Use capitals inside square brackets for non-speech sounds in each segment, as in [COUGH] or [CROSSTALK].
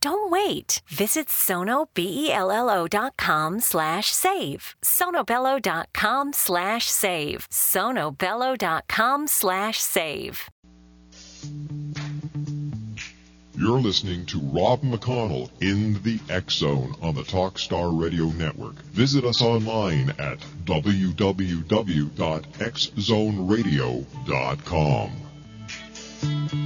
Don't wait. Visit sonobello.com slash save. sonobello.com slash save. sonobello.com slash save. You're listening to Rob McConnell in the X Zone on the Talkstar Radio Network. Visit us online at www.xzoneradio.com.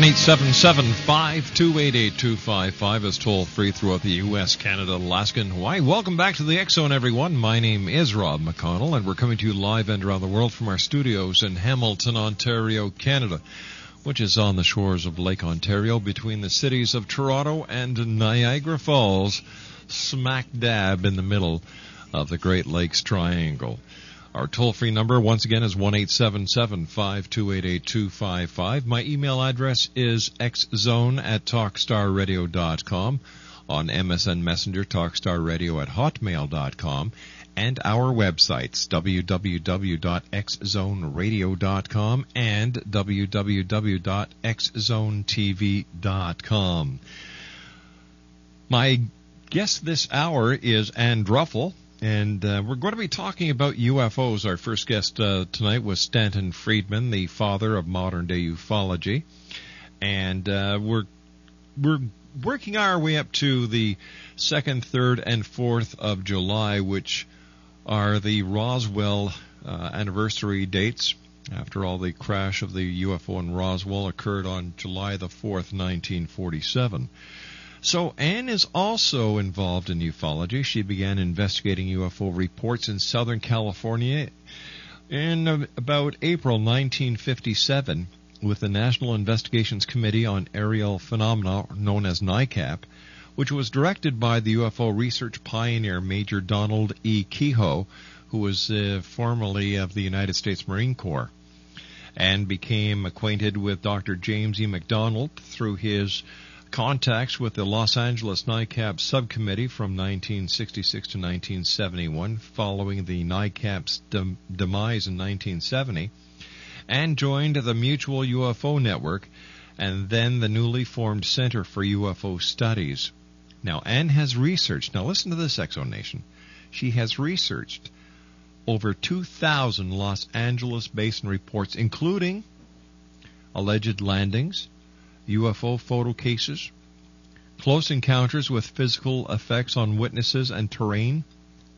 1 528 is toll free throughout the U.S., Canada, Alaska, and Hawaii. Welcome back to the Zone, everyone. My name is Rob McConnell, and we're coming to you live and around the world from our studios in Hamilton, Ontario, Canada, which is on the shores of Lake Ontario between the cities of Toronto and Niagara Falls, smack dab in the middle of the Great Lakes Triangle. Our toll free number, once again, is 1 528 My email address is xzone at talkstarradio.com. On MSN Messenger, talkstarradio at hotmail.com. And our websites, www.xzoneradio.com and www.xzonetv.com. My guest this hour is Ann Druffel, and uh, we're going to be talking about UFOs. Our first guest uh, tonight was Stanton Friedman, the father of modern day ufology, and uh, we're we're working our way up to the second, third, and fourth of July, which are the Roswell uh, anniversary dates. After all, the crash of the UFO in Roswell occurred on July the 4th, 1947. So Anne is also involved in ufology. She began investigating UFO reports in Southern California in about April 1957 with the National Investigations Committee on Aerial Phenomena, known as NICAP, which was directed by the UFO research pioneer Major Donald E. Keyhoe, who was uh, formerly of the United States Marine Corps, and became acquainted with Dr. James E. McDonald through his contacts with the Los Angeles NICAP subcommittee from 1966 to 1971, following the NICAP's dem- demise in 1970, and joined the Mutual UFO Network and then the newly formed Center for UFO Studies. Now, Anne has researched, now listen to this, Exonation. She has researched over 2,000 Los Angeles Basin reports, including alleged landings, UFO photo cases, close encounters with physical effects on witnesses and terrain,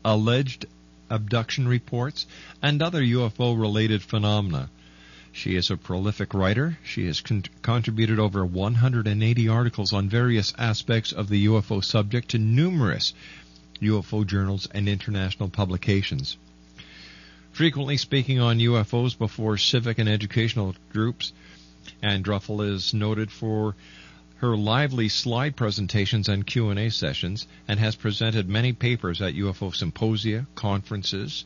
alleged abduction reports, and other UFO related phenomena. She is a prolific writer. She has con- contributed over 180 articles on various aspects of the UFO subject to numerous UFO journals and international publications. Frequently speaking on UFOs before civic and educational groups, Anne Druffel is noted for her lively slide presentations and Q&A sessions and has presented many papers at UFO symposia, conferences,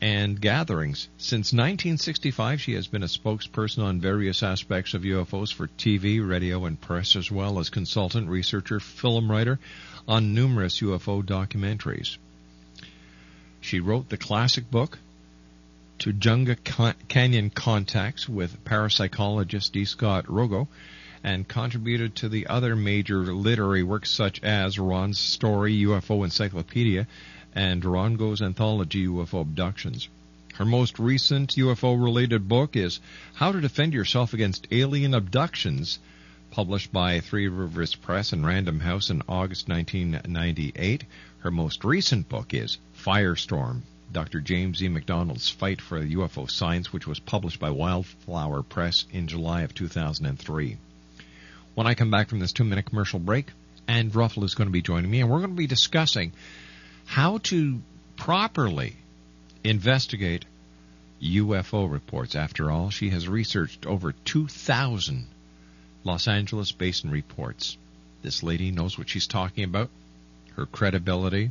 and gatherings. Since 1965, she has been a spokesperson on various aspects of UFOs for TV, radio, and press, as well as consultant, researcher, film writer on numerous UFO documentaries. She wrote the classic book, Tujunga Canyon Contacts with parapsychologist D. Scott Rogo, and contributed to the other major literary works such as Ron's Story UFO Encyclopedia and Rogo's anthology UFO Abductions. Her most recent UFO related book is How to Defend Yourself Against Alien Abductions, published by Three Rivers Press and Random House in August 1998. Her most recent book is Firestorm Dr. James E. McDonald's Fight for UFO Science, which was published by Wildflower Press in July of 2003. When I come back from this two minute commercial break, Anne Druffel is going to be joining me, and we're going to be discussing how to properly investigate UFO reports. After all, she has researched over 2,000 Los Angeles Basin reports. This lady knows what she's talking about. Her credibility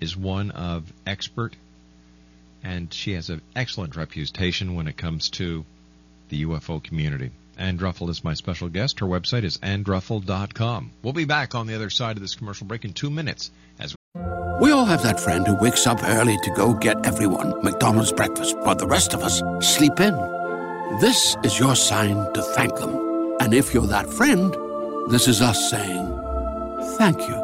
is one of expert, and she has an excellent reputation when it comes to the UFO community. Anne Druffel is my special guest. Her website is anndruffel.com. We'll be back on the other side of this commercial break in two minutes as we all have that friend who wakes up early to go get everyone McDonald's breakfast, while the rest of us sleep in. This is your sign to thank them. And if you're that friend, this is us saying thank you.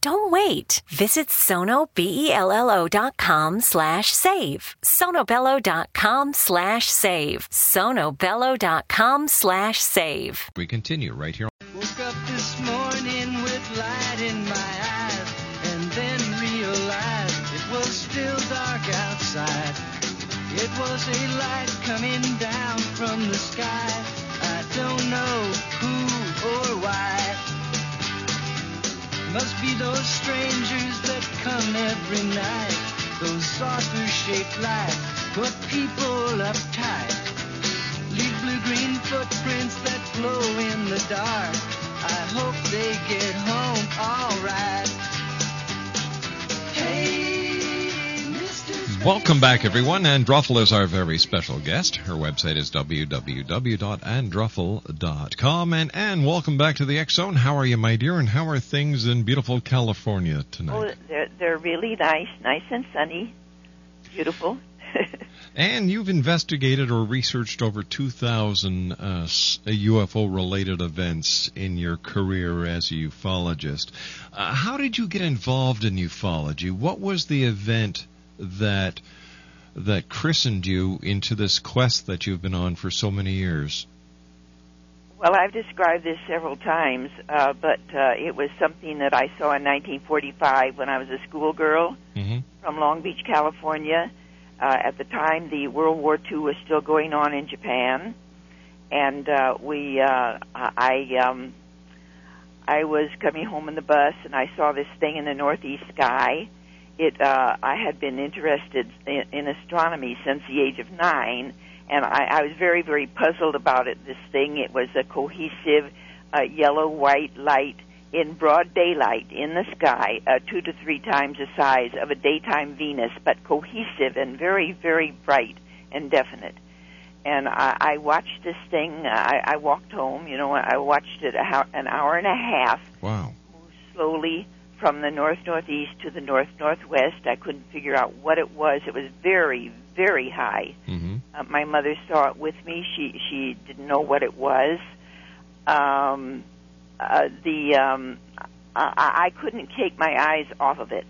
Don't wait. Visit sonobello.com slash save. sonobello.com slash save. sonobello.com slash save. We continue right here. Woke up this morning with light in my eyes and then realized it was still dark outside. It was a light coming down from the sky. I don't know who or why. Must be those strangers that come every night. Those saucer shaped lights put people uptight. Welcome back, everyone. Anne is our very special guest. Her website is www.anndruffel.com. And Anne, welcome back to the X Zone. How are you, my dear? And how are things in beautiful California Oh, tonight? they're they're really nice, nice and sunny, beautiful. [LAUGHS] And you've investigated or researched over 2,000 uh, UFO related events in your career as a ufologist. Uh, how did you get involved in ufology? What was the event that that christened you into this quest that you've been on for so many years? Well, I've described this several times, uh, but uh, it was something that I saw in 1945 when I was a schoolgirl mm-hmm. from Long Beach, California. Uh, at the time, the World War II was still going on in Japan, and uh, we, uh, I, um, I was coming home in the bus, and I saw this thing in the northeast sky. It, uh, I had been interested in, in astronomy since the age of nine, and I, I was very, very puzzled about it. This thing, it was a cohesive uh, yellow-white light in broad daylight in the sky, uh, two to three times the size of a daytime Venus, but cohesive and very, very bright and definite. And I, I watched this thing. I, I walked home. You know, I watched it a, an hour and a half. Wow. Move slowly from the north northeast to the north northwest. I couldn't figure out what it was. It was very, very high. Mm-hmm. Uh, my mother saw it with me. She she didn't know what it was. Um, uh, the um, I, I couldn't take my eyes off of it.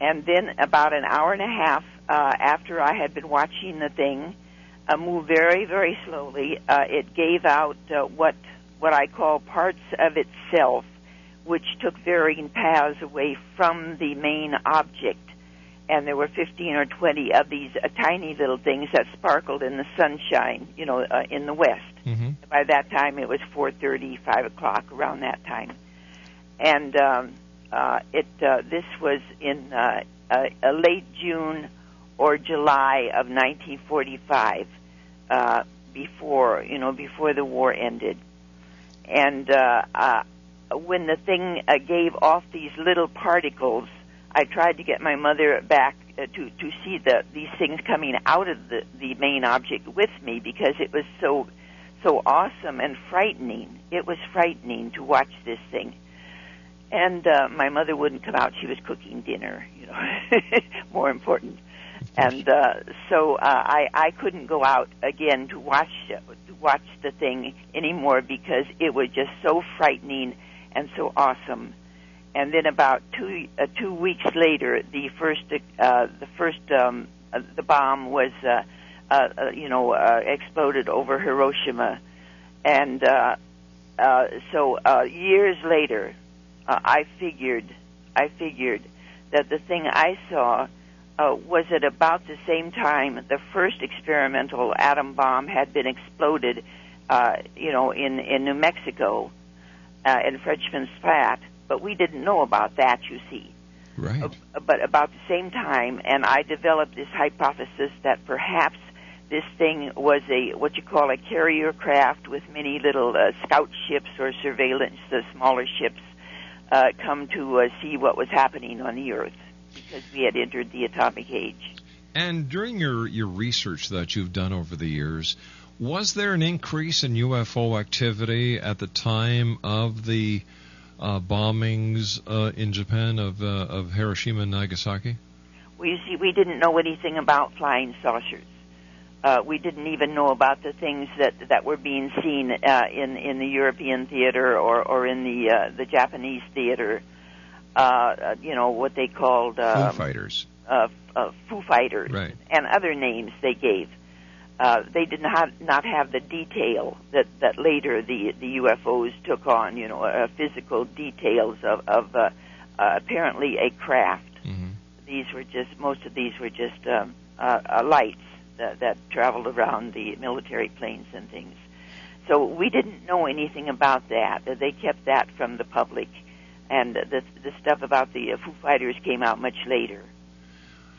And then about an hour and a half uh, after I had been watching the thing uh, move very very slowly, uh, it gave out uh, what what I call parts of itself, which took varying paths away from the main object. And there were 15 or 20 of these uh, tiny little things that sparkled in the sunshine, you know, uh, in the west. Mm-hmm. By that time, it was 4:30, 5 o'clock, around that time, and um, uh, it. Uh, this was in uh, uh, a late June or July of 1945, uh, before you know, before the war ended, and uh, uh, when the thing uh, gave off these little particles, I tried to get my mother back uh, to to see the these things coming out of the the main object with me because it was so so awesome and frightening. It was frightening to watch this thing. And uh, my mother wouldn't come out; she was cooking dinner. You know, [LAUGHS] more important. And uh, so uh, I I couldn't go out again to watch to watch the thing anymore because it was just so frightening and so awesome. And then about two uh, two weeks later, the first uh, the first um, uh, the bomb was. Uh, uh, uh, you know, uh, exploded over Hiroshima. And uh, uh, so uh, years later, uh, I figured, I figured that the thing I saw uh, was at about the same time the first experimental atom bomb had been exploded, uh, you know, in in New Mexico, uh, in Frenchman's Flat. But we didn't know about that, you see. Right. Uh, but about the same time, and I developed this hypothesis that perhaps this thing was a what you call a carrier craft with many little uh, scout ships or surveillance, the smaller ships, uh, come to uh, see what was happening on the Earth because we had entered the atomic age. And during your, your research that you've done over the years, was there an increase in UFO activity at the time of the uh, bombings uh, in Japan of uh, of Hiroshima and Nagasaki? We see we didn't know anything about flying saucers. Uh, we didn't even know about the things that that were being seen uh, in in the European theater or or in the uh, the Japanese theater. Uh, you know what they called uh, Foo Fighters. Uh, uh, Foo Fighters Right. and other names they gave. Uh, they did not not have the detail that that later the the UFOs took on. You know, uh, physical details of of uh, uh, apparently a craft. Mm-hmm. These were just most of these were just um, uh, uh, lights that, that traveled around the military planes and things. So we didn't know anything about that. They kept that from the public, and the the stuff about the uh, Foo Fighters came out much later.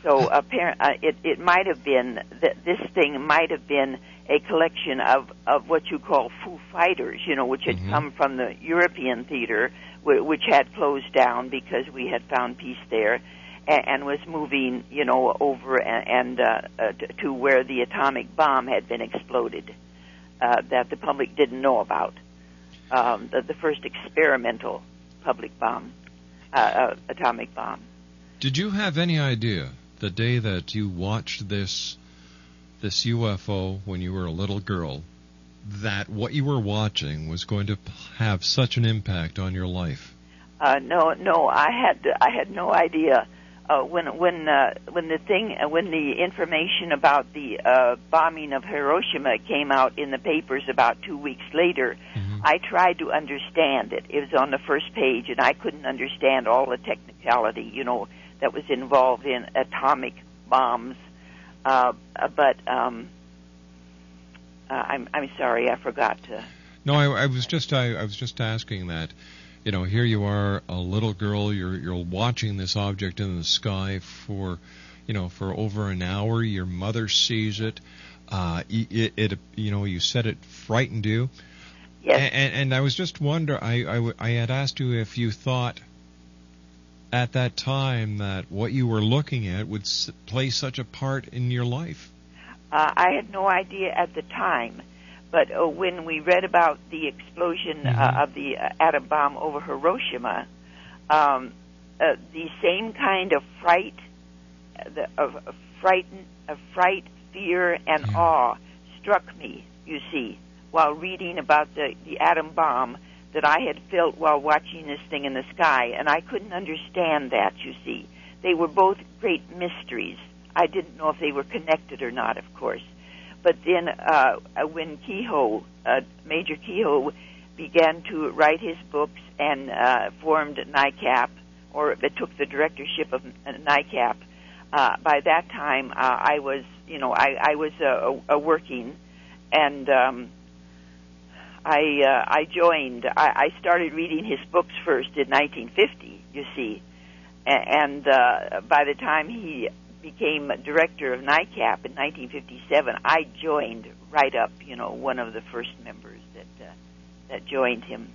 So apparent, uh, it it might have been that this thing might have been a collection of of what you call Foo Fighters, you know, which had Mhm. come from the European theater, wh- which had closed down because we had found peace there, and, and was moving, you know, over and, and uh, uh, t- to where the atomic bomb had been exploded, uh, that the public didn't know about. Um, the, the first experimental public bomb, uh, uh, atomic bomb. Did you have any idea the day that you watched this this UFO when you were a little girl that what you were watching was going to have such an impact on your life? Uh, no, no, I had I had no idea uh, when when uh, when the thing uh, when the information about the uh, bombing of Hiroshima came out in the papers about two weeks later. I tried to understand it. It was on the first page, and I couldn't understand all the technicality, you know, that was involved in atomic bombs. Uh, but um, uh, I'm I'm sorry, I forgot to. No, I, I was just I, I was just asking that. You know, here you are, a little girl. You're you're watching this object in the sky for, you know, for over an hour. Your mother sees it. Uh, it, it you know, you said it frightened you. Yes. And, and I was just wonder. I had asked you if you thought at that time that what you were looking at would s- play such a part in your life. Uh, I had no idea at the time, but uh, when we read about the explosion uh, of the uh, atom bomb over Hiroshima, um, uh, the same kind of fright, uh, the, of, of frighten, of fright, fear, and awe struck me. You see, while reading about the the atom bomb that I had felt while watching this thing in the sky, and I couldn't understand that. You see, they were both great mysteries. I didn't know if they were connected or not, of course. But then, uh, when Keyhoe, uh, Major Keyhoe, began to write his books and uh, formed NICAP, or it took the directorship of NICAP, uh, by that time uh, I was, you know, I, I was uh, a working, and um, I uh, I joined. I, I started reading his books first in 1950. You see, and uh, by the time he became director of NICAP in 1957, I joined right up. You know, one of the first members that uh, that joined him.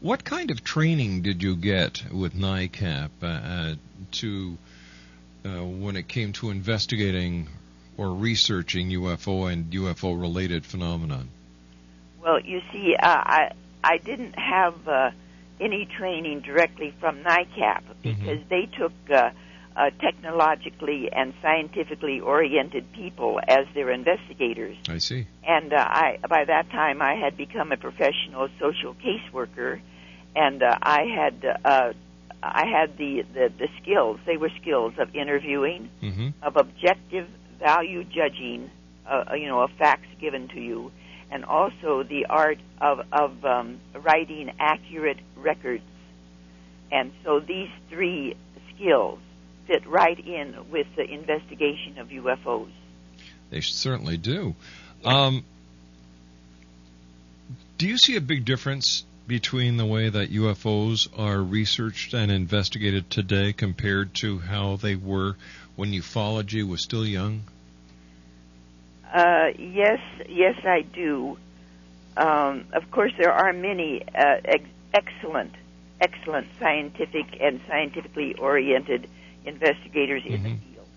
What kind of training did you get with NICAP uh, uh, to uh, when it came to investigating or researching UFO and UFO related phenomenon? Well, you see, uh, I I didn't have uh, any training directly from NICAP because they took uh, uh, technologically and scientifically oriented people as their investigators. I see. And uh, I, by that time, I had become a professional social caseworker, and uh, I had uh, I had the, the the skills. They were skills of interviewing, Mm-hmm. of objective value judging, uh, you know, of facts given to you, and also the art of of um, writing accurate records. And so these three skills fit right in with the investigation of UFOs. They certainly do. Um, do you see a big difference between the way that UFOs are researched and investigated today compared to how they were when ufology was still young? Uh, yes, yes, I do. Um, of course, there are many uh, ex- excellent, excellent scientific and scientifically oriented investigators in the field.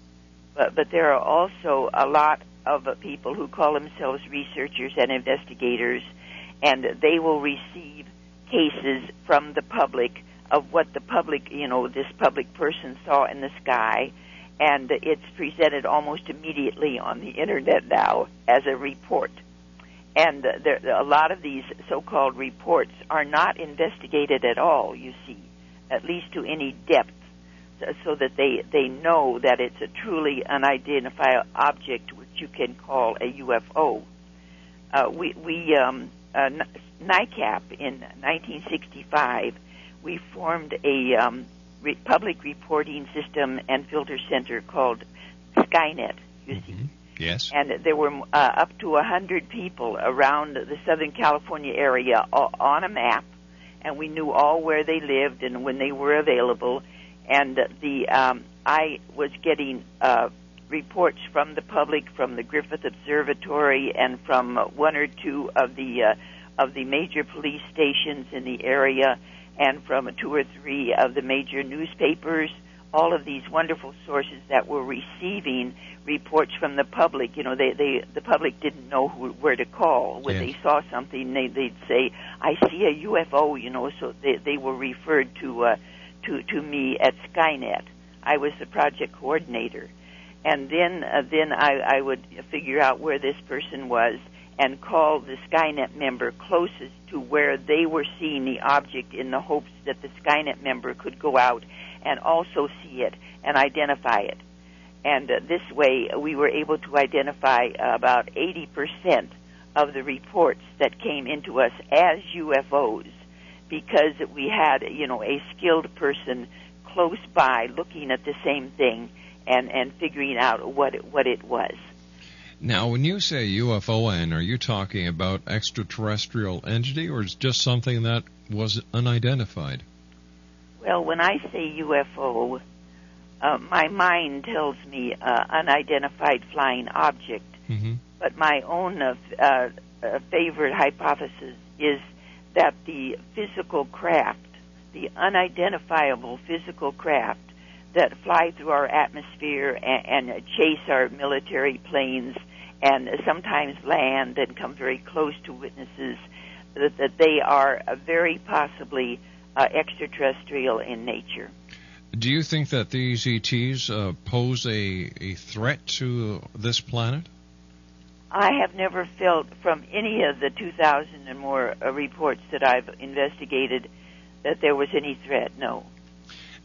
But, but there are also a lot of uh, people who call themselves researchers and investigators, and they will receive cases from the public of what the public, you know, this public person saw in the sky, and it's presented almost immediately on the internet now as a report. And there, a lot of these so-called reports are not investigated at all. You see, at least to any depth, so- so that they they know that it's a truly unidentified object which you can call a UFO. Uh, we we um, uh, NICAP in 1965 we formed a um, re- public reporting system and filter center called Skynet. You see, Yes. and there were uh, up to a hundred people around the Southern California area o- on a map, and we knew all where they lived and when they were available. And the um, I was getting uh, reports from the public, from the Griffith Observatory, and from uh, one or two of the uh, of the major police stations in the area, and from two or three of the major newspapers. All of these wonderful sources that were receiving reports from the public. You know, they, they the public didn't know who, where to call when Yes. they saw something. They they'd say, "I see a UFO," you know. So they they were referred to uh, to to me at Skynet. I was the project coordinator, and then uh, then I, I would figure out where this person was and call the Skynet member closest to where they were seeing the object in the hopes that the Skynet member could go out and also see it and identify it. And uh, this way, we were able to identify about 80% of the reports that came into us as UFOs because we had, you know, a skilled person close by looking at the same thing and, and figuring out what it, what it was. Now, when you say UFO, Ann, are you talking about extraterrestrial entity, or is just something that was unidentified? Well, when I say UFO, uh, my mind tells me uh, unidentified flying object, mm-hmm. but my own uh, uh, favorite hypothesis is that the physical craft, the unidentifiable physical craft that fly through our atmosphere and, and chase our military planes and sometimes land and come very close to witnesses, that, that they are very possibly uh, extraterrestrial in nature. Do you think that these ETs uh, pose a, a threat to this planet? I have never felt from any of the 2,000 and more uh, reports that I've investigated that there was any threat. No.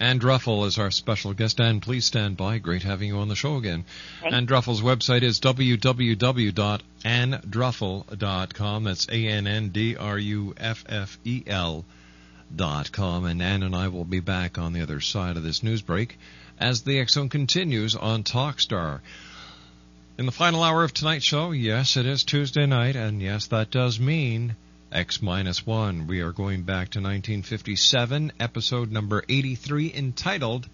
Ann Druffel is our special guest. Ann, please stand by. Great having you on the show again. Thank Ann Druffel's website is www.anndruffel.com. That's A-N-N-D-R-U-F-F-E-L dot com. And Ann and I will be back on the other side of this news break as the Zone continues on Talkstar. In the final hour of tonight's show, yes, it is Tuesday night, and yes, that does mean X minus one. We are going back to 1957, episode number 83, entitled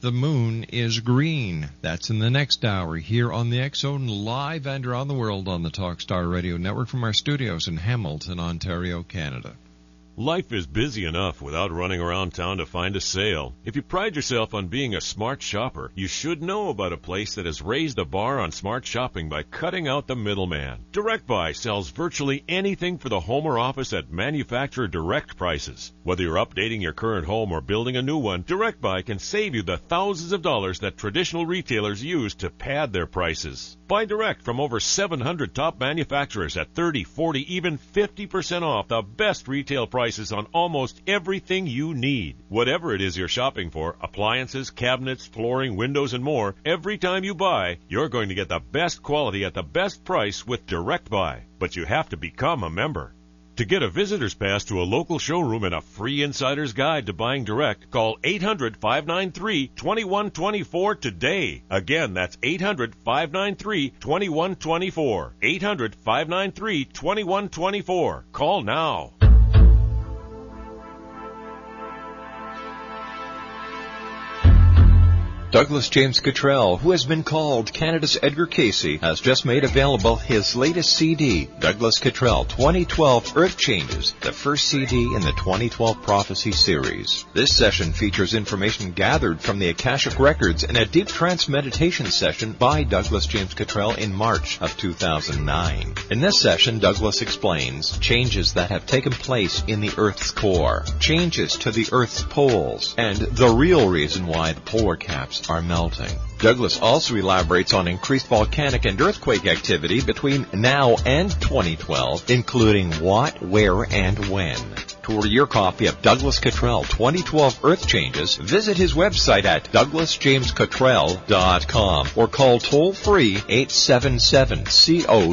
The Moon is Green. That's in the next hour here on the X Zone, live and around the world on the Talkstar Radio Network from our studios in Hamilton, Ontario, Canada. Life is busy enough without running around town to find a sale. If you pride yourself on being a smart shopper, you should know about a place that has raised the bar on smart shopping by cutting out the middleman. Direct Buy sells virtually anything for the home or office at manufacturer direct prices. Whether you're updating your current home or building a new one, Direct Buy can save you the thousands of dollars that traditional retailers use to pad their prices. Buy direct from over 700 top manufacturers at 30, 40, even 50% off the best retail prices on almost everything you need. Whatever it is you're shopping for, appliances, cabinets, flooring, windows, and more, every time you buy, you're going to get the best quality at the best price with Direct Buy. But you have to become a member. To get a visitor's pass to a local showroom and a free insider's guide to buying direct, call 800 593 2124 today. Again, that's 800 593 2124. 800 593 2124. Call now. Douglas James Cottrell, who has been called Canada's Edgar Cayce, has just made available his latest CD, Douglas Cottrell 2012 Earth Changes, the first CD in the 2012 Prophecy series. This session features information gathered from the Akashic Records in a deep trance meditation session by Douglas James Cottrell in March of 2009. In this session, Douglas explains changes that have taken place in the Earth's core, changes to the Earth's poles, and the real reason why the polar caps are melting. Douglas also elaborates on increased volcanic and earthquake activity between now and 2012, including what, where, and when. To order your copy of Douglas Cottrell 2012 Earth Changes, visit his website at douglasjamescottrell.com or call toll free 877 COTTREL.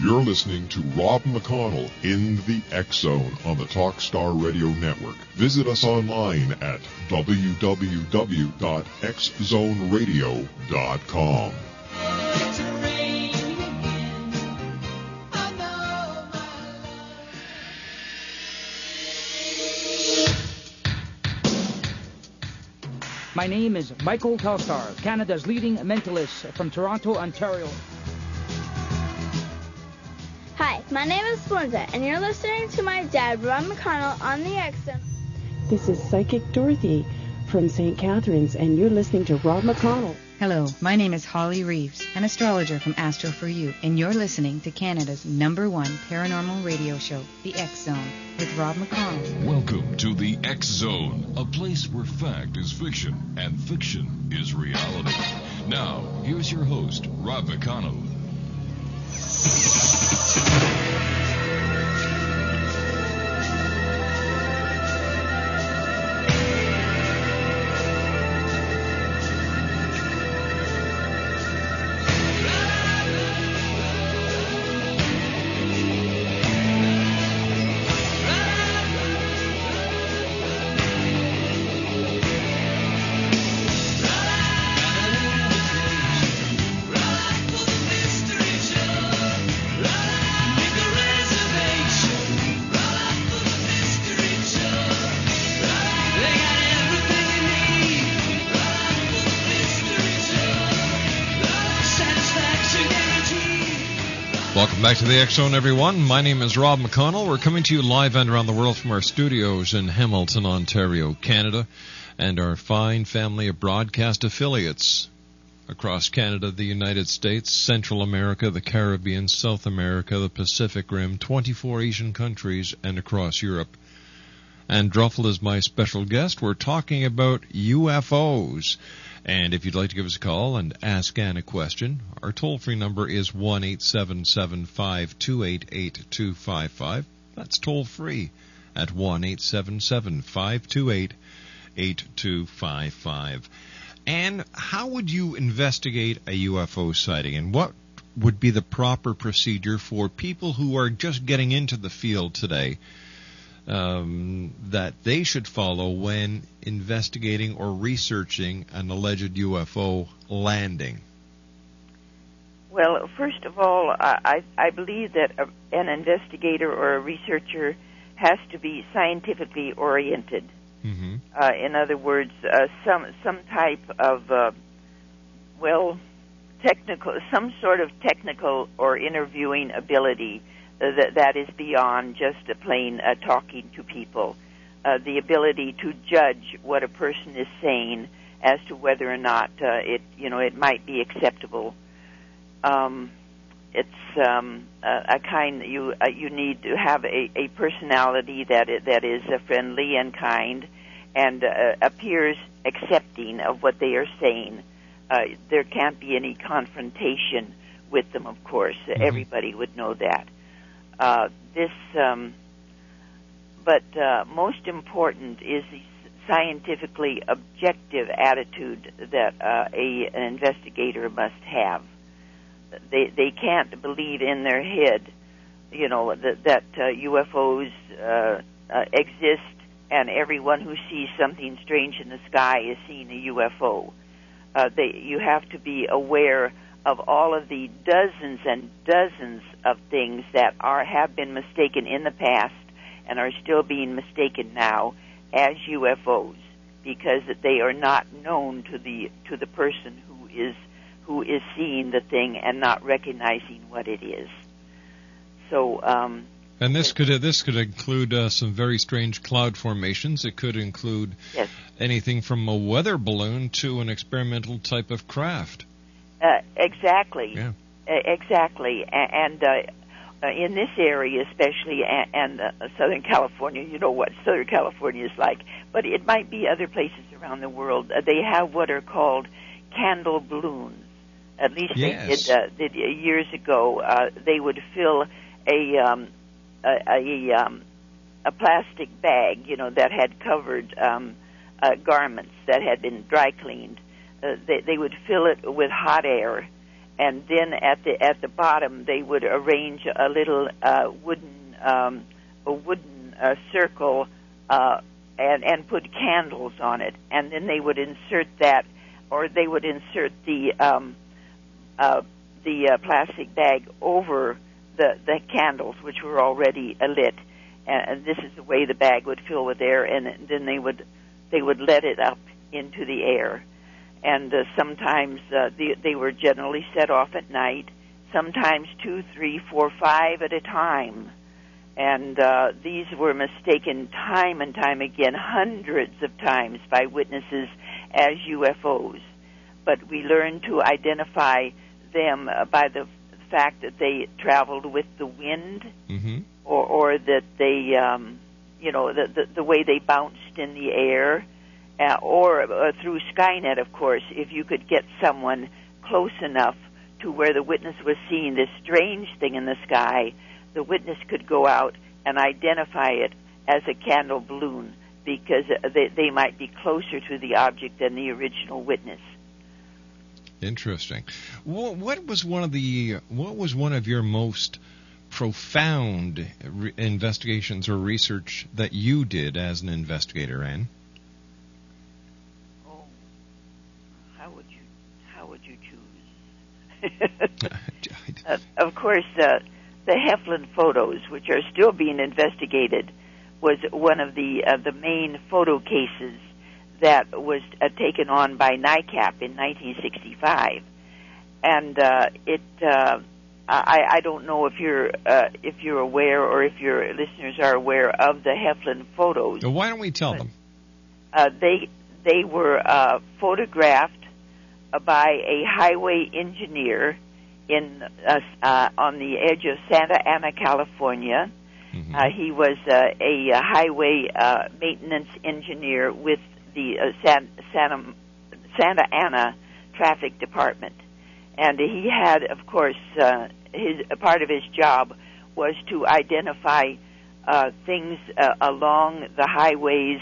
You're listening to Rob McConnell in the X Zone on the Talkstar Radio Network. Visit us online at www.xzoneradio.com. My name is Michael Telstar, Canada's leading mentalist from Toronto, Ontario. Hi, my name is Belinda, and you're listening to my dad, Rob McConnell, on the X Zone. This is Psychic Dorothy from St. Catharines, and you're listening to Rob McConnell. Hello, my name is Holly Reeves, an astrologer from Astro for You, and you're listening to Canada's number one paranormal radio show, The X Zone, with Rob McConnell. Welcome to the X Zone, a place where fact is fiction and fiction is reality. Now, here's your host, Rob McConnell. すいません。Welcome back to the X Zone, everyone. My name is Rob McConnell. We're coming to you live and around the world from our studios in Hamilton, Ontario, Canada, and our fine family of broadcast affiliates across Canada, the United States, Central America, the Caribbean, South America, the Pacific Rim, 24 Asian countries, and across Europe. Ann Druffel is my special guest. We're talking about UFOs. And if you'd like to give us a call and ask Ann a question, our toll free number is 1 877 528 8255. That's toll free at 1 877 528 8255. And how would you investigate a UFO sighting? And what would be the proper procedure for people who are just getting into the field today? Um, that they should follow when investigating or researching an alleged UFO landing? Well, first of all, I, I believe that a, an investigator or a researcher has to be scientifically oriented. Mm-hmm. Uh, in other words, uh, some some type of uh, well, technical, some sort of technical or interviewing ability that that is beyond just a plain uh, talking to people. Uh, the ability to judge what a person is saying as to whether or not uh, it you know it might be acceptable. Um, it's um, a, a kind you uh, you need to have a, a personality that is, that is uh, friendly and kind and uh, appears accepting of what they are saying. Uh, there can't be any confrontation with them, of course. Mm-hmm. Everybody would know that. Uh, this, um, but uh, most important is the scientifically objective attitude that uh, a, an investigator must have. They they can't believe in their head, you know, that, that uh, UFOs uh, uh, exist and everyone who sees something strange in the sky is seeing a UFO. Uh, they, you have to be aware of all of the dozens and dozens of things that are have been mistaken in the past and are still being mistaken now as UFOs because they are not known to the to the person who is who is seeing the thing and not recognizing what it is. So um, and this could uh, this could include uh, some very strange cloud formations. It could include yes. anything from a weather balloon to an experimental type of craft. Uh, exactly. Yeah. Uh, exactly. And uh, uh, in this area, especially, and, and uh, Southern California, you know what Southern California is like, but it might be other places around the world. Uh, they have what are called candle balloons. At least yes. they did, uh, did years ago. Uh, they would fill a um, a, a um, a plastic bag, you know, that had covered um, uh, garments that had been dry cleaned. Uh, they, they would fill it with hot air, and then at the at the bottom they would arrange a little uh, wooden um, a wooden uh, circle uh, and and put candles on it, and then they would insert that, or they would insert the um, uh, the uh, plastic bag over the the candles, which were already uh, lit, and, and this is the way the bag would fill with air, and then they would they would let it up into the air, and uh, sometimes uh, the, they were generally set off at night, sometimes two, three, four, five at a time and uh, these were mistaken time and time again, hundreds of times by witnesses as UFOs. But we learned to identify them by the fact that they traveled with the wind, mm-hmm. or, or that they, um, you know, the, the the way they bounced in the air, uh, or uh, through Skynet, of course. If you could get someone close enough to where the witness was seeing this strange thing in the sky the witness could go out and identify it as a candle balloon because they, they might be closer to the object than the original witness. Interesting. What was one of the what was one of your most profound re- investigations or research that you did as an investigator, Anne? Oh, how would you how would you choose? [LAUGHS] uh, of course, uh, the Heflin photos, which are still being investigated, was one of the uh, the main photo cases that was uh, taken on by NICAP in 1965, and uh, it. Uh, I, I don't know if you're uh, if you're aware or if your listeners are aware of the Heflin photos. Why don't we tell them? Uh, they they were uh, photographed by a highway engineer in uh, uh, on the edge of Santa Ana, California. Mm-hmm. Uh, he was uh, a, a highway uh, maintenance engineer with the uh, San, Santa Santa Ana Traffic Department, and he had, of course, uh, his a part of his job was to identify uh, things uh, along the highways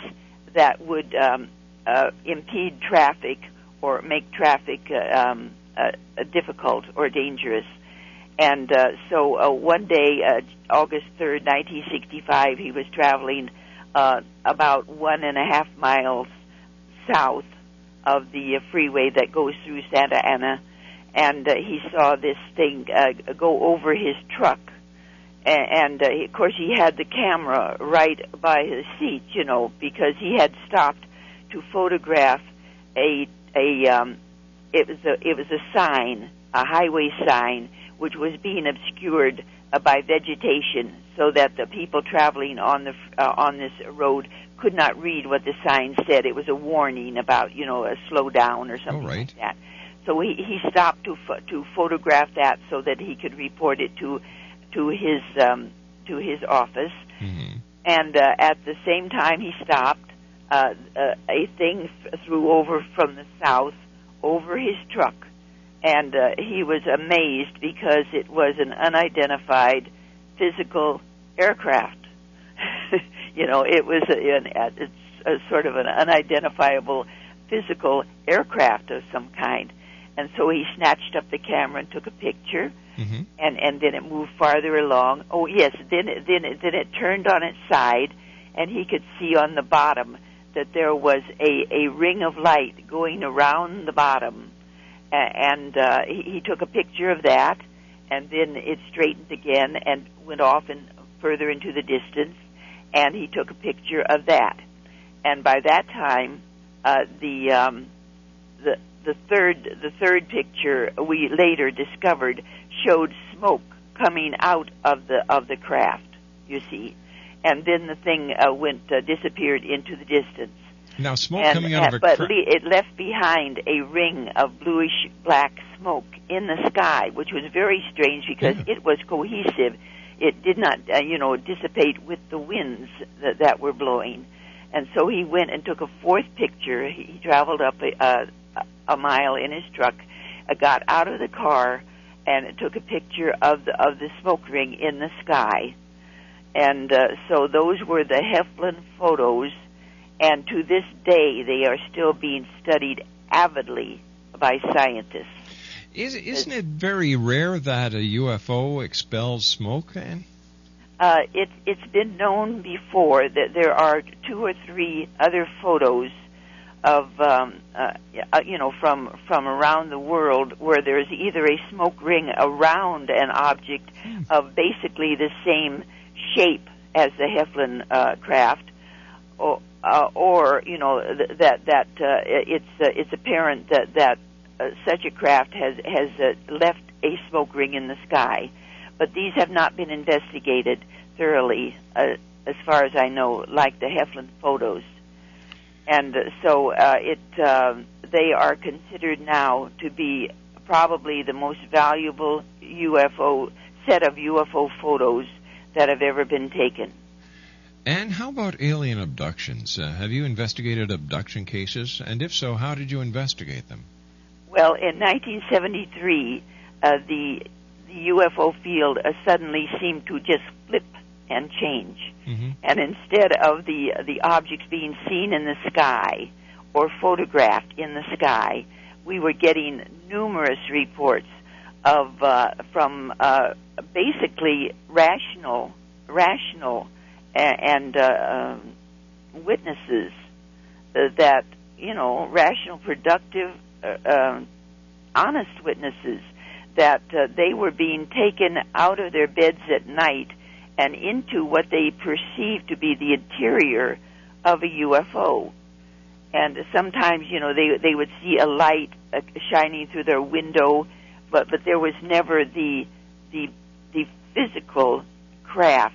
that would um, uh, impede traffic or make traffic uh, um, uh, difficult or dangerous. And uh, so uh, one day, uh, August 3rd, 1965, he was traveling uh, about one and a half miles south of the uh, freeway that goes through Santa Ana, and uh, he saw this thing uh, go over his truck. And, and uh, of course, he had the camera right by his seat, you know, because he had stopped to photograph a a um, it was a it was a sign, a highway sign, which was being obscured uh, by vegetation, so that the people traveling on the uh, on this road could not read what the sign said. It was a warning about you know a slow down or something right. like that. So he he stopped to ph- to photograph that so that he could report it to to his um, to his office. Mm-hmm. And uh, at the same time, he stopped. Uh, uh, a thing threw over from the south over his truck, and uh, he was amazed because it was an unidentified physical aircraft. [LAUGHS] you know, it was a, an, it's a sort of an unidentifiable physical aircraft of some kind. And so he snatched up the camera and took a picture, mm-hmm. and and then it moved farther along. Oh yes, then it, then it, then it turned on its side, and he could see on the bottom that there was a, a ring of light going around the bottom, and uh, he, he took a picture of that, and then it straightened again and went off and further into the distance, and he took a picture of that, and by that time, uh, the um, the the third the third picture we later discovered showed smoke coming out of the of the craft. You see, and then the thing uh, went uh, disappeared into the distance. Now, smoke and, coming out of a but cra- it left behind a ring of bluish black smoke in the sky, which was very strange because it was cohesive. It did not, uh, you know, dissipate with the winds that, that were blowing. And so he went and took a fourth picture. He, he traveled up a, a, a mile in his truck, uh, got out of the car, and took a picture of the of the smoke ring in the sky and uh, so those were the Heflin photos, and to this day they are still being studied avidly by scientists. Is, isn't it very rare that a UFO expels smoke, then? Uh, it, it's been known before that there are two or three other photos of um, uh, uh, you know from from around the world where there's either a smoke ring around an object of basically the same shape as the Heflin uh, craft, or, uh, or you know th- that that uh, it's uh, it's apparent that that uh, such a craft has has uh, left a smoke ring in the sky, but these have not been investigated thoroughly, uh, as far as I know, like the Heflin photos. And uh, so uh, it uh, they are considered now to be probably the most valuable UFO set of UFO photos that have ever been taken. And how about alien abductions? Uh, have you investigated abduction cases? And if so, how did you investigate them? Well, in 1973, uh, the the UFO field uh, suddenly seemed to just flip and change. Mm-hmm. And instead of the the objects being seen in the sky or photographed in the sky, we were getting numerous reports of uh, from uh, basically rational rational and, uh, um, witnesses uh, that you know rational, productive, uh, um, honest witnesses that uh, they were being taken out of their beds at night and into what they perceived to be the interior of a UFO. And sometimes, you know, they they would see a light shining through their window, but but there was never the the the physical craft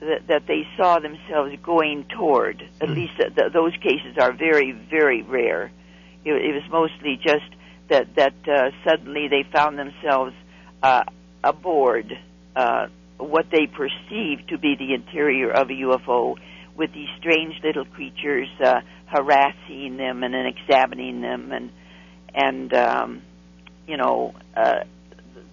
that, that they saw themselves going toward. At least th- th- those cases are very very rare. It, it was mostly just that that uh, suddenly they found themselves uh, aboard uh, what they perceived to be the interior of a UFO with these strange little creatures uh, harassing them and then examining them and and um, you know uh,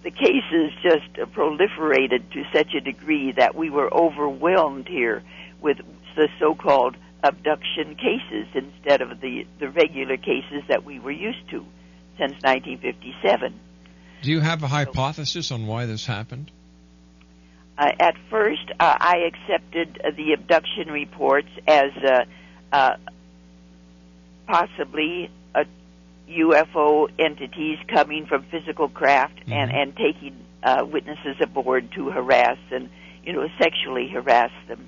the cases just proliferated to such a degree that we were overwhelmed here with the so-called abduction cases instead of the the regular cases that we were used to since 1957. Do you have a hypothesis on why this happened? Uh, at first, uh, I accepted uh, the abduction reports as uh, uh, possibly a UFO entities coming from physical craft Mm-hmm. and and taking uh, witnesses aboard to harass and you know sexually harass them.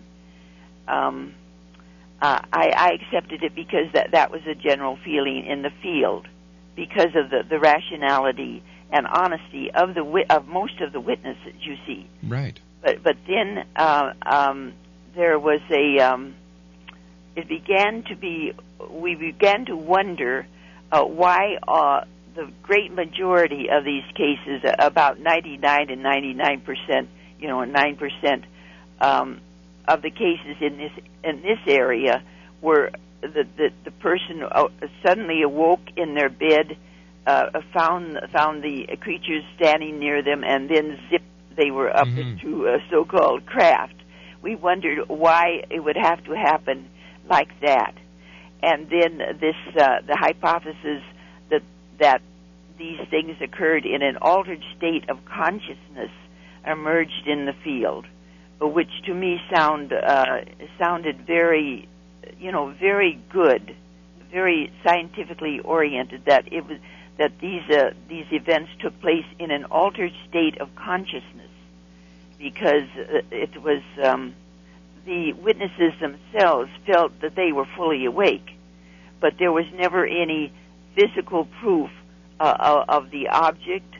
Um, uh, I, I accepted it because that that was a general feeling in the field because of the the rationality and honesty of the wi- of most of the witnesses you see Right. but but then uh, um, there was a um, it began to be we began to wonder uh, why uh, the great majority of these cases about 99 and 99 percent you know 9 percent um, of the cases in this in this area were the the, the person uh, suddenly awoke in their bed uh, found found the creatures standing near them and then zip they were up into a so-called craft. We wondered why it would have to happen like that, and then this uh, the hypothesis that that these things occurred in an altered state of consciousness emerged in the field, which to me sound uh, sounded very, you know, very good, very scientifically oriented. That it was that these uh, these events took place in an altered state of consciousness because it was um, the witnesses themselves felt that they were fully awake, but there was never any physical proof uh, of the object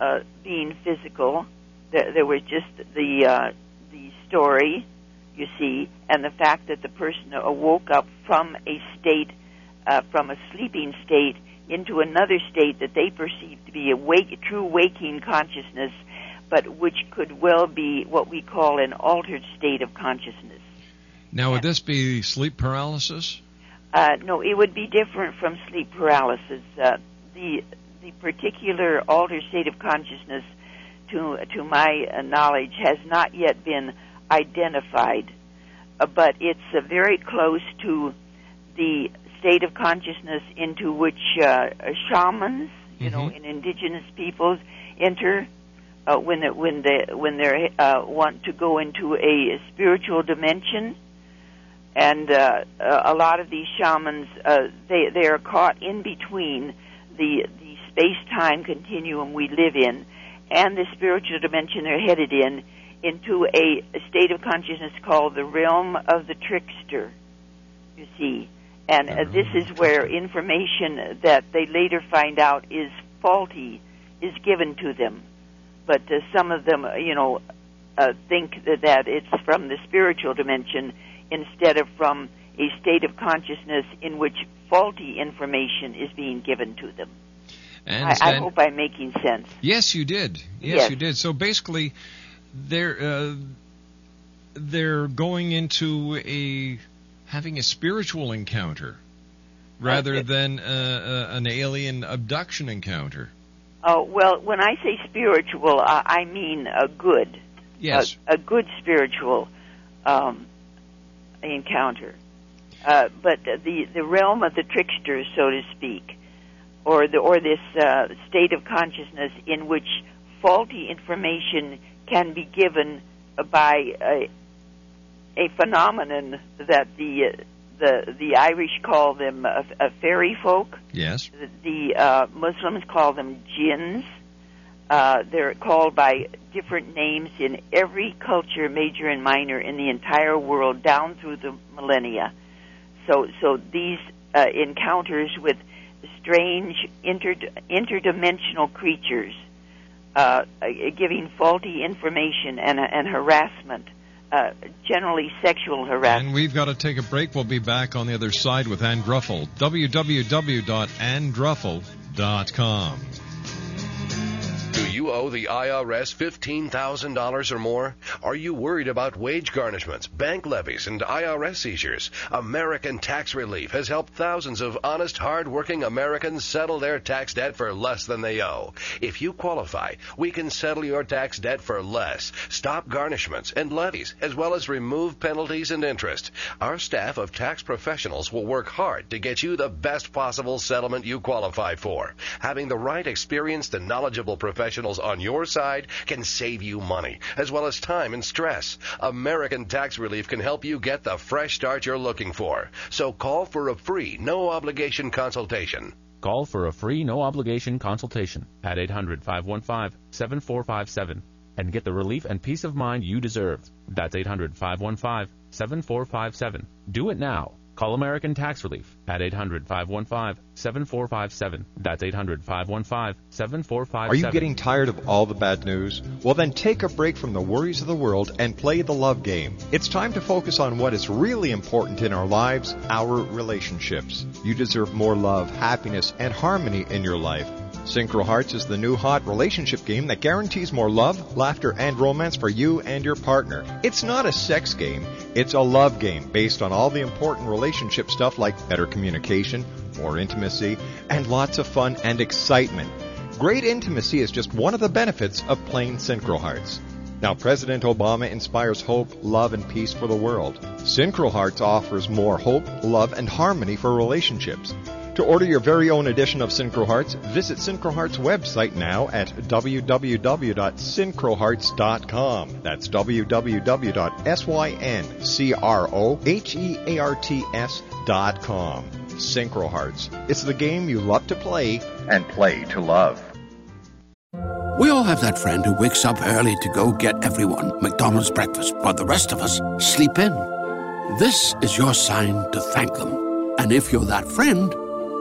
uh, being physical. There, there was just the uh, the story, you see, and the fact that the person awoke up from a state, uh, from a sleeping state, into another state that they perceived to be a wake, true waking consciousness, but which could well be what we call an altered state of consciousness. Now, would this be sleep paralysis? Uh, no, it would be different from sleep paralysis. Uh, the the particular altered state of consciousness, to to my uh, knowledge, has not yet been identified, uh, but it's uh, very close to the state of consciousness into which uh, shamans, you know, Mm-hmm. and indigenous peoples enter uh, when they, when they when they uh, want to go into a spiritual dimension. And uh, uh, a lot of these shamans, uh, they they are caught in between the the space time continuum we live in and the spiritual dimension they're headed in into a, a state of consciousness called the realm of the trickster. You see, and uh, this is where information that they later find out is faulty is given to them. But uh, some of them, uh, you know, uh, think that, that it's from the spiritual dimension instead of from a state of consciousness in which faulty information is being given to them. And, I, I hope I'm making sense. Yes, you did. Yes, Yes. you did. So basically, they're uh, they're going into a having a spiritual encounter rather than uh, uh, an alien abduction encounter. Oh well, when I say spiritual, I, I mean a good, Yes. a, a good spiritual um, encounter. Uh, but the the realm of the trickster, so to speak, or the or this uh, state of consciousness in which faulty information can be given by a, a phenomenon that the uh, the the Irish call them a, a fairy folk. Yes. The the uh, Muslims call them jinns. Uh, they're called by different names in every culture, major and minor, in the entire world, down through the millennia. So, so these uh, encounters with strange inter- interdimensional creatures, uh, uh, giving faulty information and, and harassment, uh, generally sexual harassment. And we've got to take a break. We'll be back on the other side with Ann Druffel. www.anndruffel.com. Do you owe the IRS $15,000 or more? Are you worried about wage garnishments, bank levies, and IRS seizures? American Tax Relief has helped thousands of honest, hard-working Americans settle their tax debt for less than they owe. If you qualify, we can settle your tax debt for less, stop garnishments and levies, as well as remove penalties and interest. Our staff of tax professionals will work hard to get you the best possible settlement you qualify for. Having the right experienced and knowledgeable professionals on your side can save you money, as well as time and stress. American Tax Relief can help you get the fresh start you're looking for. So call for a free, no obligation consultation. Call for a free, no obligation consultation at 800 515 7457 and get the relief and peace of mind you deserve. That's 800 515 7457. Do it now. Call American Tax Relief at 800 515 7457. That's 800 515 7457. Are you getting tired of all the bad news? Well, then take a break from the worries of the world and play the love game. It's time to focus on what is really important in our lives our relationships. You deserve more love, happiness, and harmony in your life. Synchro Hearts is the new hot relationship game that guarantees more love, laughter, and romance for you and your partner. It's not a sex game, it's a love game based on all the important relationship stuff like better communication, more intimacy, and lots of fun and excitement. Great intimacy is just one of the benefits of playing Synchro Hearts. Now, President Obama inspires hope, love, and peace for the world. Synchro Hearts offers more hope, love, and harmony for relationships. To order your very own edition of Synchro Hearts, visit Synchro Hearts website now at www.synchrohearts.com. That's www.synchrohearts.com. Synchro Hearts. It's the game you love to play and play to love. We all have that friend who wakes up early to go get everyone McDonald's breakfast, while the rest of us sleep in. This is your sign to thank them. And if you're that friend,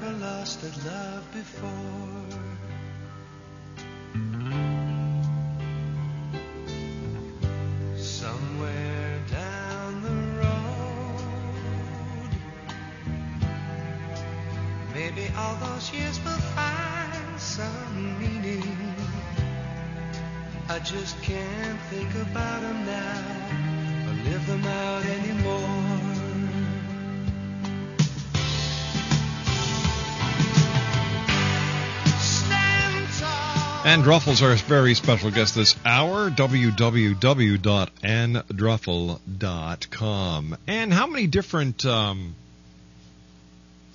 Never lost a love before. Somewhere down the road, maybe all those years will find some meaning. I just can't think about them now or live them out anymore. Ann Druffel's our very special guest this hour. www.anndruffel.com. And how many different um,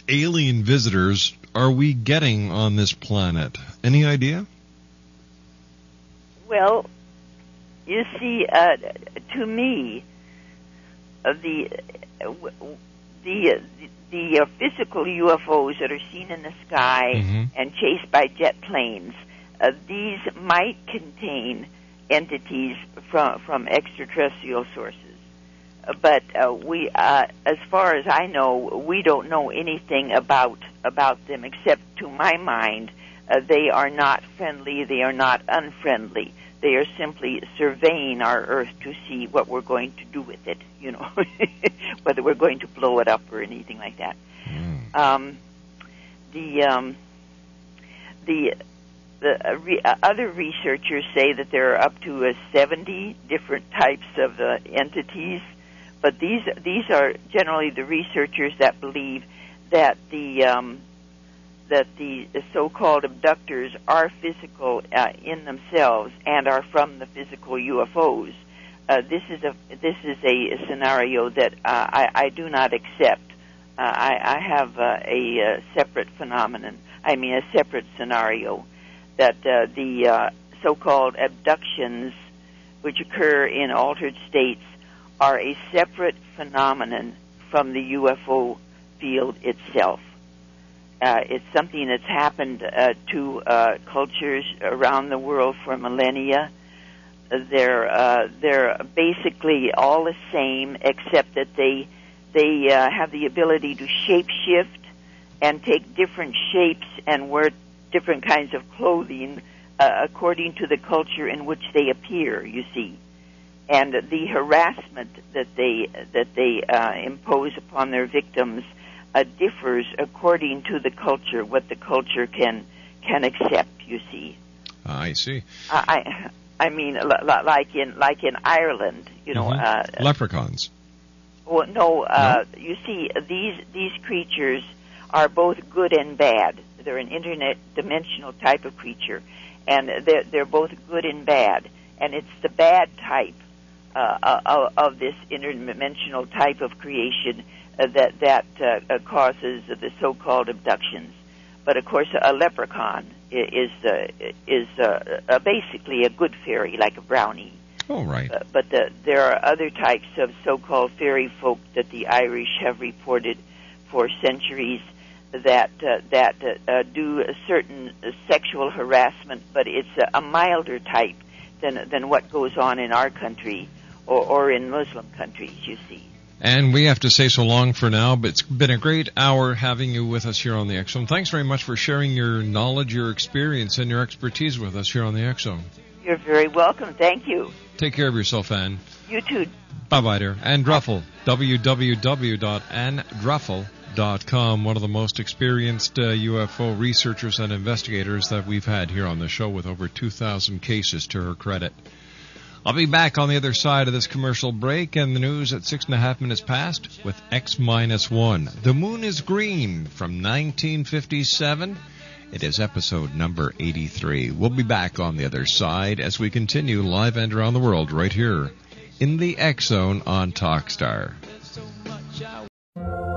alien visitors are we getting on this planet? Any idea? Well, you see, uh, to me, uh, the uh, the the uh, physical UFOs that are seen in the sky Mm-hmm. and chased by jet planes, uh, these might contain entities from from extraterrestrial sources. But uh, we, uh, as far as I know, we don't know anything about about them except, to my mind, uh, they are not friendly. They are not unfriendly. They are simply surveying our Earth to see what we're going to do with it. You know, [LAUGHS] whether we're going to blow it up or anything like that. Um, the um, the the uh, re- uh, other researchers say that there are up to uh, 70 different types of uh, entities, but these these are generally the researchers that believe that the um, that the so-called abductors are physical uh, in themselves and are from the physical UFOs. Uh, this is a this is a, scenario that uh, I, I do not accept. Uh, I, I have uh, a, uh separate phenomenon. I mean, a separate scenario that uh, the uh, so-called abductions, which occur in altered states, are a separate phenomenon from the UFO field itself. Uh, it's something that's happened uh, to uh, cultures around the world for millennia. They're uh, they're basically all the same, except that they they uh, have the ability to shape shift and take different shapes and wear different kinds of clothing uh, according to the culture in which they appear. You see, and the harassment that they that they uh, impose upon their victims uh, differs according to the culture, what the culture can can accept. You see, I see. I I mean, li- li- like in like in Ireland, you know. Mhm. Uh, Leprechauns. well, no, uh, you see, these these creatures are both good and bad. They're an internet dimensional type of creature, and they're they're both good and bad. And it's the bad type uh, uh, of this interdimensional type of creation uh, that that uh, uh, causes the so-called abductions. But of course, a leprechaun is uh, is uh, uh, basically a good fairy, like a brownie. Oh, right. Uh, but the, there are other types of so-called fairy folk that the Irish have reported for centuries that uh, that uh, uh, do a certain sexual harassment, but it's a, a milder type than than what goes on in our country or, or in Muslim countries. You see. And we have to say so long for now, but it's been a great hour having you with us here on the X Zone. Thanks very much for sharing your knowledge, your experience, and your expertise with us here on the X Zone. You're very welcome. Thank you. Take care of yourself, Anne. You too. Bye bye, dear. Ann Druffel, www.anndruffel.com, one of the most experienced uh, UFO researchers and investigators that we've had here on the show with over 2,000 cases to her credit. I'll be back on the other side of this commercial break and the news at six and a half minutes past with X minus one. The moon is green from 1957. It is episode number 83. We'll be back on the other side as we continue live and around the world right here in the X Zone on Talkstar.